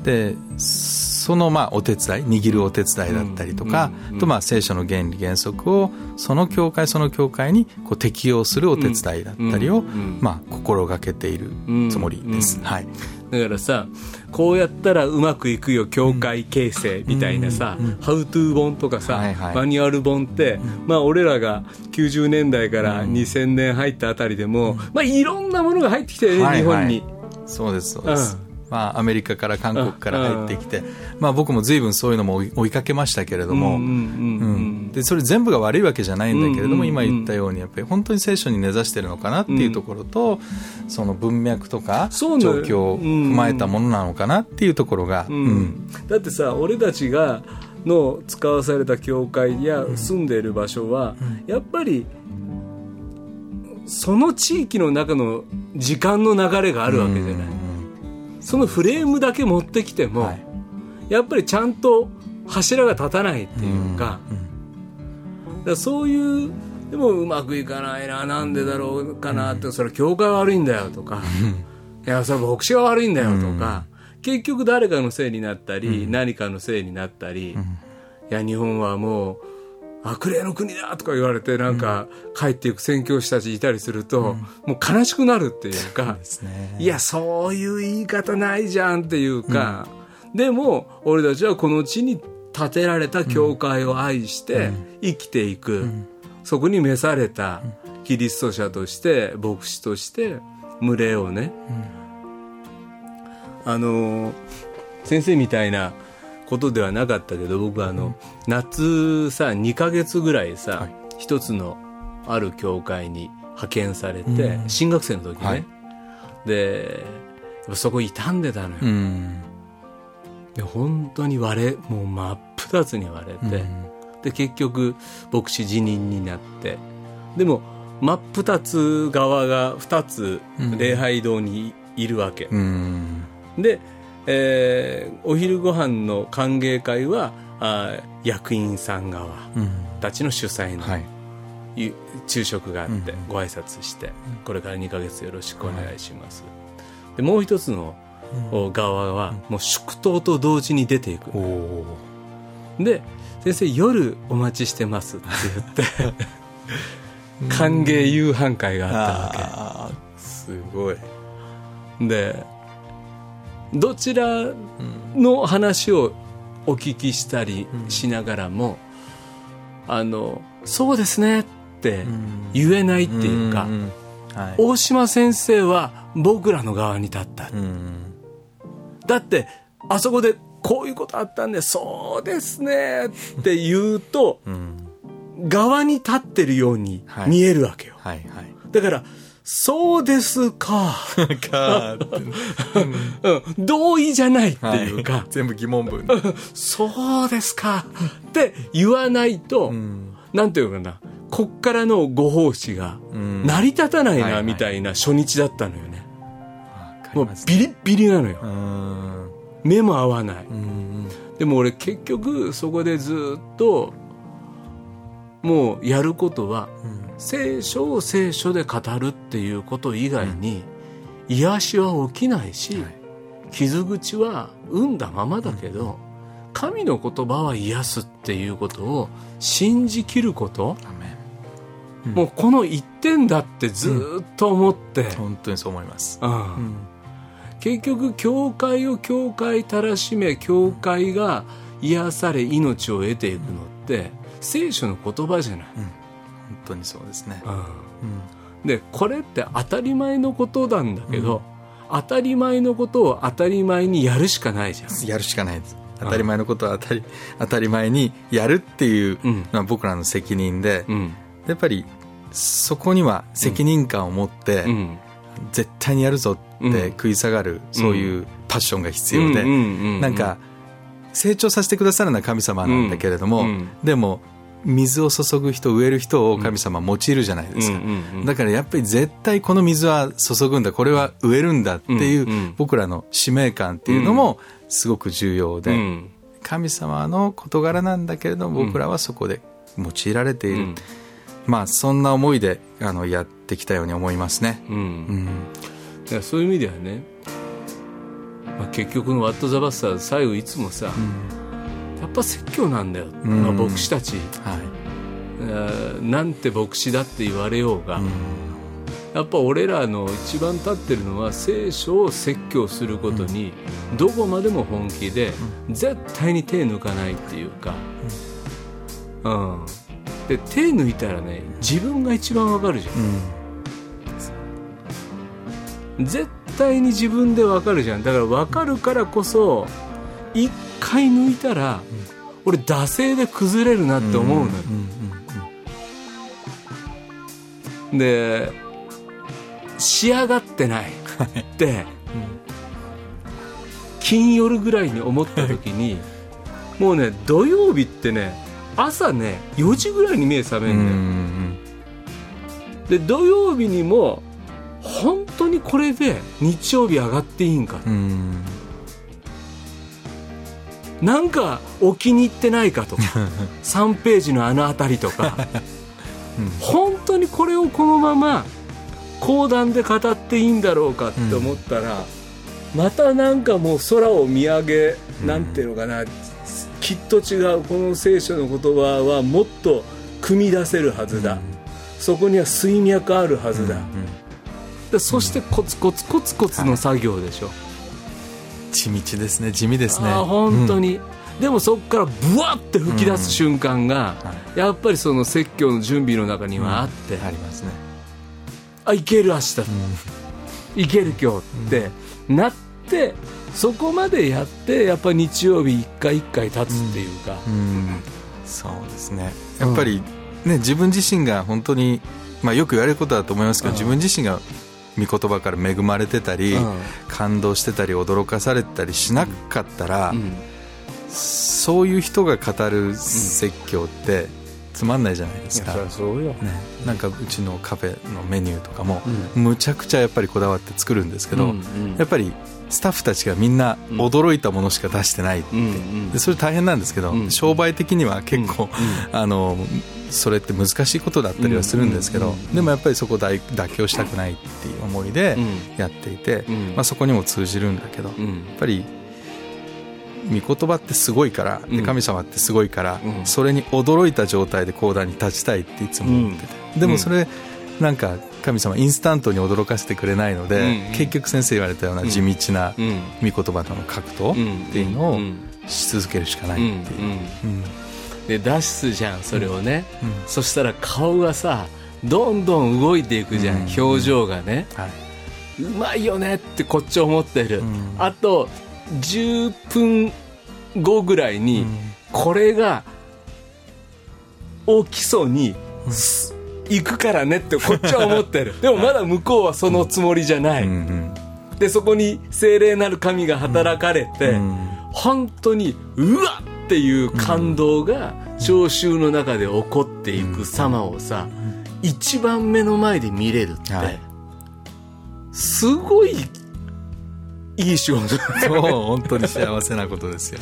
Speaker 6: でそのまあお手伝い握るお手伝いだったりとか、
Speaker 5: うん
Speaker 6: とまあ聖書の原理原則をその教会その教会にこう適用するお手伝いだったりを、
Speaker 5: うんうん
Speaker 6: まあ心がけているつもりです。
Speaker 5: うん。
Speaker 6: はい。
Speaker 5: だからさこうやったらうまくいくよ教会形成みたいなさ「ハウトゥー本」とかさ、
Speaker 6: はいはい。
Speaker 5: マニュアル本って、まあ俺らが90年代から2000年入ったあたりでも、まあいろんなものが入ってきたよね、
Speaker 6: はい。
Speaker 5: 日本に。
Speaker 6: そうですそうです、
Speaker 5: うん
Speaker 6: まあアメリカから韓国から入ってきて、まあ僕も随分そういうのも追いかけましたけれども、でそれ全部が悪いわけじゃないんだけれども、今言ったようにやっぱり本当に聖書に根ざしてるのかなっていうところと、その文脈とか状況を踏まえたものなのかなっていうところが、
Speaker 5: だってさ俺たちがの使わされた教会や住んでいる場所は、やっぱりその地域の中の時間の流れがあるわけじゃない、そのフレームだけ持ってきても、
Speaker 6: はい。
Speaker 5: やっぱりちゃんと柱が立たないっていうか,、だからそういうでもうまくいかないななんでだろうかなって、それは教会悪いんだよとか、いやそれは牧師が悪いんだよとか、結局誰かのせいになったり、何かのせいになったり、いや日本はもう悪霊の国だとか言われてなんか帰っていく宣教師たちいたりすると、もう悲しくなるっていうか、いやそういう言い方ないじゃんっていうか、でも俺たちはこの地に建てられた教会を愛して生きていく、そこに召されたキリスト者として牧師として群れをね、あの先生みたいなことではなかったけど僕はあの、夏さ2ヶ月ぐらいさ、
Speaker 6: はい。
Speaker 5: 一つのある教会に派遣されて、新学生の時ね、
Speaker 6: はい。
Speaker 5: でそこ傷んでたのよ、
Speaker 6: うん。
Speaker 5: で本当に割れもう真っ二つに割れて、で結局牧師辞任になってでも真っ二つ側が二つ礼拝堂にいるわけ、
Speaker 6: うん。
Speaker 5: で、えーお昼ご飯の歓迎会はあー役員さん側
Speaker 6: うん。
Speaker 5: たちの主催の、
Speaker 6: はい。
Speaker 5: ゆ昼食があって、
Speaker 6: うん。
Speaker 5: ご挨拶して、これから2ヶ月よろしくお願いします、でもう一つのお側はもう祝祷と同時に出ていく。で先生夜お待ちしてますって言って 歓迎夕飯会があったわけ。
Speaker 6: すごい。
Speaker 5: でどちらの話をお聞きしたりしながらも、あのそうですねって言えないっていうか、
Speaker 6: ん。はい。
Speaker 5: 大島先生は僕らの側に立った、
Speaker 6: うん。
Speaker 5: だってあそこでこういうことあったんでそうですねって言うと
Speaker 6: うん。
Speaker 5: 側に立ってるように
Speaker 6: はい。
Speaker 5: 見えるわけよ、
Speaker 6: はいはい。
Speaker 5: だからそうですか。
Speaker 6: かって。
Speaker 5: うん、同意じゃないっていうか、
Speaker 6: はい。全部疑問文。
Speaker 5: そうですか。って言わないと、なんていうのかな、こっからのご奉仕が
Speaker 6: ん。
Speaker 5: 成り立たないな、みたいな初日だったのよね。もうビリッビリなのよ。
Speaker 6: うん。
Speaker 5: 目も合わない。
Speaker 6: うん
Speaker 5: でも俺結局そこでずっと、もうやることは、聖書を聖書で語るっていうこと以外に、癒しは起きないし、
Speaker 6: はい。
Speaker 5: 傷口は生んだままだけど、神の言葉は癒すっていうことを信じきること、
Speaker 6: アメン。
Speaker 5: もうこの一点だってずっと思って、
Speaker 6: 本当にそう思います。
Speaker 5: うん。結局教会を教会たらしめ教会が癒され命を得ていくのって聖書の言葉じゃない、
Speaker 6: 本当にそうですね。
Speaker 5: うん。でこれって当たり前のことなんだけど、当たり前のことを当たり前にやるしかないじゃん。
Speaker 6: やるしかないです。当たり前のことは当たり当たり前にやるっていう
Speaker 5: うん。
Speaker 6: のは僕らの責任で、
Speaker 5: うん。
Speaker 6: やっぱりそこには責任感を持って、
Speaker 5: うん。
Speaker 6: 絶対にやるぞって食い下がる、そういうパッションが必要で、
Speaker 5: うんうんうんうん
Speaker 6: なんか成長させてくださるのは神様なんだけれども、
Speaker 5: うんうん。
Speaker 6: でも水を注ぐ人植える人を神様は用いるじゃないですか、
Speaker 5: うんうんうん。
Speaker 6: だからやっぱり絶対この水は注ぐんだ。これは植えるんだっていう、
Speaker 5: うんうん。
Speaker 6: 僕らの使命感っていうのもすごく重要で、
Speaker 5: うん。
Speaker 6: 神様の事柄なんだけれども僕らはそこで用いられている、
Speaker 5: うん。
Speaker 6: まあそんな思いであのやってきたように思いますね。
Speaker 5: うん。
Speaker 6: うん。
Speaker 5: だからそういう意味ではね、まあ、結局の「ワット・ザ・バスターズ」最後いつもさ、やっぱ説教なんだよ、
Speaker 6: ん。
Speaker 5: まあ、牧師たち、
Speaker 6: はい。
Speaker 5: なんて牧師だって言われようが、
Speaker 6: うん。
Speaker 5: やっぱ俺らの一番立ってるのは聖書を説教することにどこまでも本気で絶対に手抜かないっていうか、うん、で手抜いたらね自分が一番わかるじゃん。絶対に自分でわかるじゃん。だからわかるからこそ一回抜いたら俺惰性で崩れるなって思うのよ、で仕上がってないって、金夜ぐらいに思った時にもうね土曜日ってね朝ね4時ぐらいに目覚め
Speaker 6: うんん
Speaker 5: だよ、
Speaker 6: うん
Speaker 5: で土曜日にも本当にこれで日曜日上がっていいんか、
Speaker 6: うん
Speaker 5: なんかお気に入ってないかとか 3ページのあの辺りとか、本当にこれをこのまま講談で語っていいんだろうかって思ったら、またなんかもう空を見上げ、なんていうのかなきっと違うこの聖書の言葉はもっと組み出せるはずだ、そこには水脈あるはずだ、でそしてコツコツコツコツの作業でしょ、
Speaker 6: 地道ですね地味ですね。
Speaker 5: 本当に、でもそこからブワッて吹き出す瞬間が、やっぱりその説教の準備の中にはあって、
Speaker 6: ありますね。
Speaker 5: あいける明日、いける今日ってなってそこまでやってやっぱり日曜日一回一回立つっていうか、
Speaker 6: うん。そうですね。やっぱりね自分自身が本当にまあよく言われることだと思いますけど
Speaker 5: うん。
Speaker 6: 自分自身が御言葉から恵まれてたり
Speaker 5: うん。
Speaker 6: 感動してたり驚かされたりしなかったら
Speaker 5: うん。
Speaker 6: そういう人が語る説教ってつまんないじゃないですか。ね、なんかうちのカフェのメニューとかも、むちゃくちゃやっぱりこだわって作るんですけど、やっぱりスタッフたちがみんな驚いたものしか出してないって、でそれ大変なんですけど、
Speaker 5: うん
Speaker 6: 商売的には結構、あのそれって難しいことだったりはするんですけど、でもやっぱりそこ妥妥協したくないっていう思いで
Speaker 5: うん。
Speaker 6: やっていて、
Speaker 5: うん。
Speaker 6: まあ、そこにも通じるんだけど、やっ
Speaker 5: うん
Speaker 6: ぱり御言葉ってすごいから、神様ってすごいから、
Speaker 5: うん。
Speaker 6: それに驚いた状態で講談に立ちたいっていつも思ってて、でもそれなんか神様インスタントに驚かせてくれないので、
Speaker 5: うん
Speaker 6: 結局先生言われたような地道な
Speaker 5: うん。
Speaker 6: 御言葉との格闘っていうのをし続けるしかないっていう。
Speaker 5: うん
Speaker 6: うん
Speaker 5: で出すじゃんそれをね、
Speaker 6: うん。
Speaker 5: そしたら顔がさどんどん動いていくじゃん、
Speaker 6: うん。
Speaker 5: 表情がね、
Speaker 6: はい。う
Speaker 5: まいよねってこっち思ってる、
Speaker 6: うん。
Speaker 5: あと10分後ぐらいに、これが起きそうに、す行くからねってこっちは思ってる。でもまだ向こうはそのつもりじゃない、
Speaker 6: うんうん。
Speaker 5: でそこに精霊なる神が働かれて、
Speaker 6: うん。
Speaker 5: 本当にうわっっていう感動が聴衆の中で起こっていく様をさ、一番目の前で見れるって、
Speaker 6: はい。
Speaker 5: すごいいい仕事だ
Speaker 6: そう本当に幸せなことです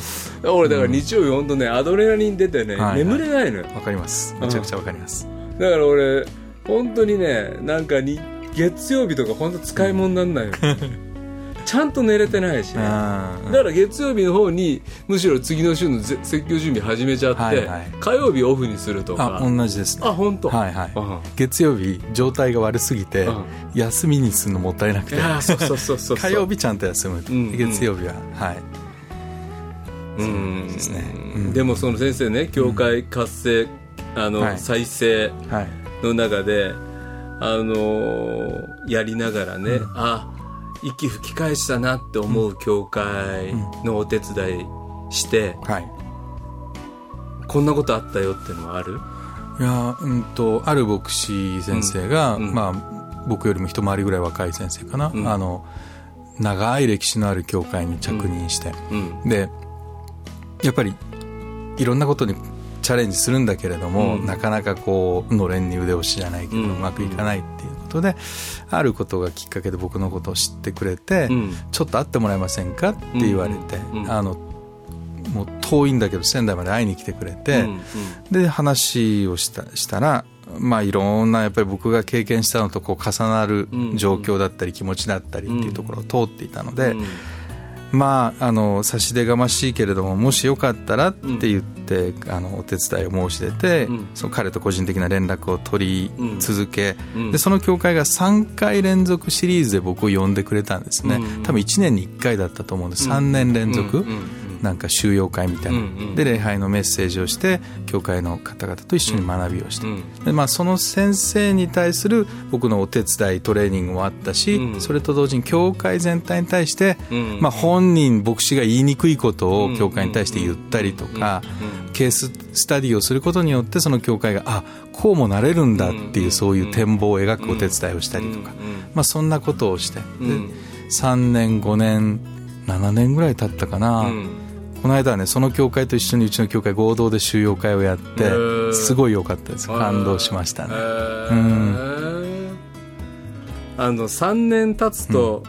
Speaker 6: よ。
Speaker 5: 俺だから日曜日本当ねアドレナリン出てね、
Speaker 6: はいはい。
Speaker 5: 眠れないのよ。
Speaker 6: わかります。めちゃくちゃわかります、
Speaker 5: だから俺本当にねなんかに月曜日とか本当使い物になんないよ。ちゃんと寝れてないしね。だから月曜日の方にむしろ次の週のぜ説教準備始めちゃって、
Speaker 6: はいはい。
Speaker 5: 火曜日オフにするとか。
Speaker 6: あ同じですね。
Speaker 5: あ本当。
Speaker 6: はいはい、
Speaker 5: うん
Speaker 6: 月曜日状態が悪すぎて、
Speaker 5: うん
Speaker 6: 休みにするのもったいなくて。
Speaker 5: そうそうそうそう
Speaker 6: 火曜日ちゃんと休む、
Speaker 5: ん
Speaker 6: 月曜日は。はい。
Speaker 5: うん。
Speaker 6: ですね。うん。
Speaker 5: でもその先生ね教会活性、あの、
Speaker 6: はい。
Speaker 5: 再生
Speaker 6: はい。
Speaker 5: の中であのーやりながらね、あ息吹き返したなって思う教会のお手伝いして、
Speaker 6: はい。
Speaker 5: こんなことあったよってのはある？
Speaker 6: いやうんとある牧師先生が、
Speaker 5: うん。うん。
Speaker 6: まあ僕よりも一回りぐらい若い先生かな、
Speaker 5: ん。
Speaker 6: あの長い歴史のある教会に着任して、
Speaker 5: うん。
Speaker 6: でやっぱりいろんなことにチャレンジするんだけれども、
Speaker 5: うん。
Speaker 6: なかなかこうのれんに腕押しじゃないけど、
Speaker 5: う
Speaker 6: うんまくいかないっていうことで、あることがきっかけで僕のことを知ってくれて、
Speaker 5: うん。
Speaker 6: ちょっと会ってもらえませんかって言われて、あのもう遠いんだけど仙台まで会いに来てくれて、
Speaker 5: うん。
Speaker 6: で話をしたしたらまあいろんなやっぱり僕が経験したのとこう重なる
Speaker 5: うん。
Speaker 6: 状況だったり気持ちだったりっていうところを通っていたので、
Speaker 5: うん
Speaker 6: まああの差し出がましいけれどももしよかったらって言って、あのお手伝いを申し出て、
Speaker 5: うん。
Speaker 6: その彼と個人的な連絡を取り続け、
Speaker 5: うん。
Speaker 6: でその教会が3回連続シリーズで僕を呼んでくれたんですね、
Speaker 5: うん。
Speaker 6: 多分1年に1回だったと思うんです、3年連続、
Speaker 5: うんうん
Speaker 6: なんか収容会みたいな、
Speaker 5: うんうん。
Speaker 6: で礼拝のメッセージをして教会の方々と一緒に学びをして、
Speaker 5: うん
Speaker 6: でまあ、その先生に対する僕のお手伝いトレーニングもあったし、
Speaker 5: うん。
Speaker 6: それと同時に教会全体に対して、
Speaker 5: うん。
Speaker 6: まあ、本人牧師が言いにくいことを教会に対して言ったりとか、
Speaker 5: うん。
Speaker 6: ケーススタディをすることによってその教会があこうもなれるんだっていうそういう展望を描くお手伝いをしたりとか、まあ、そんなことをして、で
Speaker 5: うん。
Speaker 6: 3年5年7年ぐらい経ったかな、
Speaker 5: うん
Speaker 6: この間はねその教会と一緒にうちの教会合同で収容会をやってすごい良かったです。感動しましたね。
Speaker 5: へー。あの3年経つと、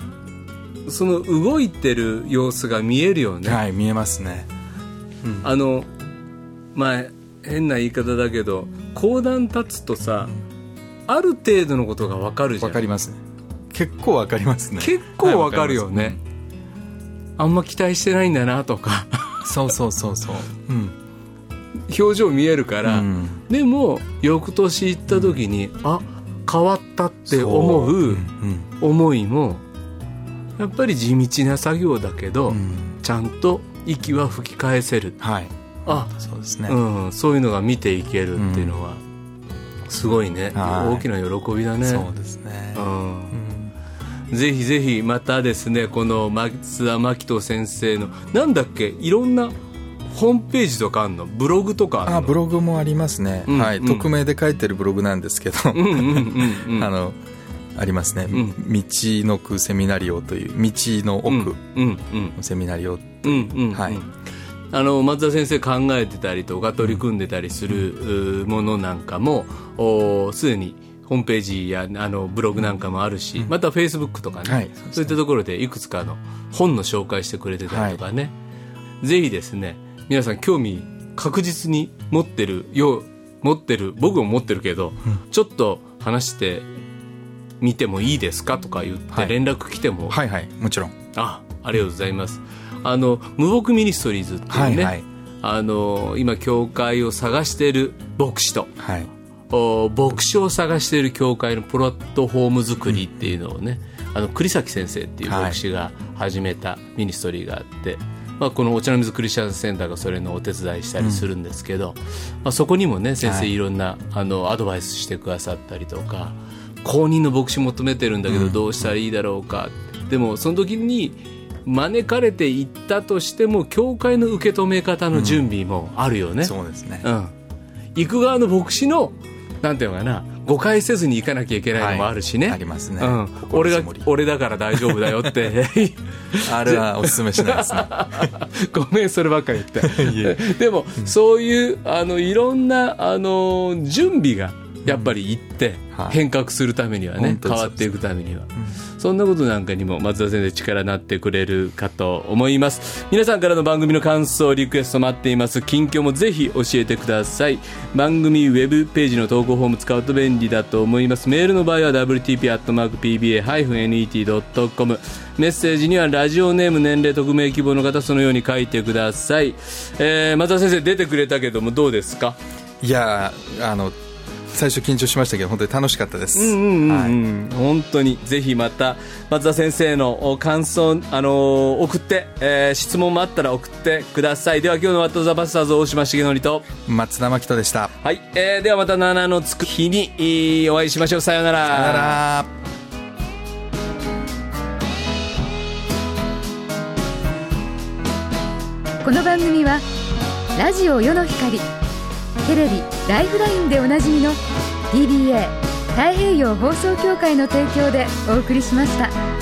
Speaker 5: その動いてる様子が見えるよね、
Speaker 6: はい見えますね。
Speaker 5: あのまあ変な言い方だけど講談立つとさ、ある程度のことが分かるじゃ
Speaker 6: わ
Speaker 5: ん
Speaker 6: かりますね。結構わかりますね。
Speaker 5: 結構分かるよ
Speaker 6: はい
Speaker 5: ね、あんま期待してないんだなとか。
Speaker 6: そうそうそうそう。うん。
Speaker 5: 表情見えるから、
Speaker 6: うん。
Speaker 5: でも翌年行った時に、あ変わったって思う
Speaker 6: う。ん。
Speaker 5: 思いもやっぱり地道な作業だけど、
Speaker 6: うん。
Speaker 5: ちゃんと息は吹き返せる。
Speaker 6: はい。
Speaker 5: あ、
Speaker 6: そうですね、
Speaker 5: うん、そういうのが見ていけるっていうのは、すごいね。
Speaker 6: はい。
Speaker 5: 大きな喜びだね。
Speaker 6: そうですね、
Speaker 5: うん。
Speaker 6: うん
Speaker 5: ぜひぜひまたですねこの松田真紀人先生のなんだっけいろんなホームページとかあんの？ブログとかあ
Speaker 6: ブログもありますね、
Speaker 5: うん
Speaker 6: はい、
Speaker 5: うん。
Speaker 6: 匿名で書いてるブログなんですけど、あのありますね、
Speaker 5: ん。
Speaker 6: 道のくセミナリオという道の奥
Speaker 5: うんうんうん。
Speaker 6: セミナリオ、
Speaker 5: うんうんうん。
Speaker 6: はい。
Speaker 5: あの松田先生考えてたりとか取り組んでたりするうものなんかもおすでにホームページやあのブログなんかもあるし、またフェイスブックとかね、
Speaker 6: はい。
Speaker 5: そういったところでいくつかの本の紹介してくれてたりとかね、ぜひですね皆さん興味確実に持ってるよう持ってる僕も持ってるけど、ちょっと話してみてもいいですかとか言って
Speaker 6: はい。
Speaker 5: 連絡来ても、
Speaker 6: はいはいもちろん。
Speaker 5: あありがとうございます。あの無牧 Ministries っていうね、
Speaker 6: はいはい。
Speaker 5: あの今教会を探している牧師と
Speaker 6: はい。
Speaker 5: お牧師を探している教会のプラットフォーム作りっていうのをね、あの栗崎先生っていう牧師が始めたミニストリーがあって、まあ、このお茶の水クリスチャンセンターがそれのお手伝いしたりするんですけど、まあ、そこにもね先生
Speaker 6: はい
Speaker 5: いろんな、あのアドバイスしてくださったりとか公認の牧師求めてるんだけどどうしたらいいだろうか、でもその時に招かれていったとしても教会の受け止め方の準備もあるよね。
Speaker 6: そうですね、
Speaker 5: うん、行く側の牧師のなんていうのかな誤解せずに行かなきゃいけないのもあるしね、
Speaker 6: はいありますね。
Speaker 5: うん、俺が俺だから大丈夫だよって。
Speaker 6: あれはお勧めしないですね。
Speaker 5: ごめんそればっかり言って。でも、そういうあのいろんなあの準備がやっぱり行って、
Speaker 6: はい。
Speaker 5: 変革するためにはね
Speaker 6: 本当にそうです
Speaker 5: 変わっていくためには、そんなことなんかにも松田先生力になってくれるかと思います。皆さんからの番組の感想リクエスト待っています。近況もぜひ教えてください。番組ウェブページの投稿フォーム使うと便利だと思います。メールの場合は wtp.pba-net.com メッセージにはラジオネーム年齢匿名希望の方そのように書いてください、えー、松田先生出てくれたけどもどうですか？
Speaker 6: いやーあの最初緊張しましたけど本当に楽しかったです、
Speaker 5: うんうんうん
Speaker 6: はい。
Speaker 5: うん本当に。ぜひまた松田先生のお感想、あのー送って、えー質問もあったら送ってください。では今日の「ワット・ザ・バスターズ」大島重則と。
Speaker 6: 松田真希人でした。
Speaker 5: はい、えーではまた7のつく日にえーお会いしましょう。さようなら。
Speaker 6: さよなら。
Speaker 1: この番組はラジオ世の光テレビ「ライフライン」でおなじみの TBA 太平洋放送協会の提供でお送りしました。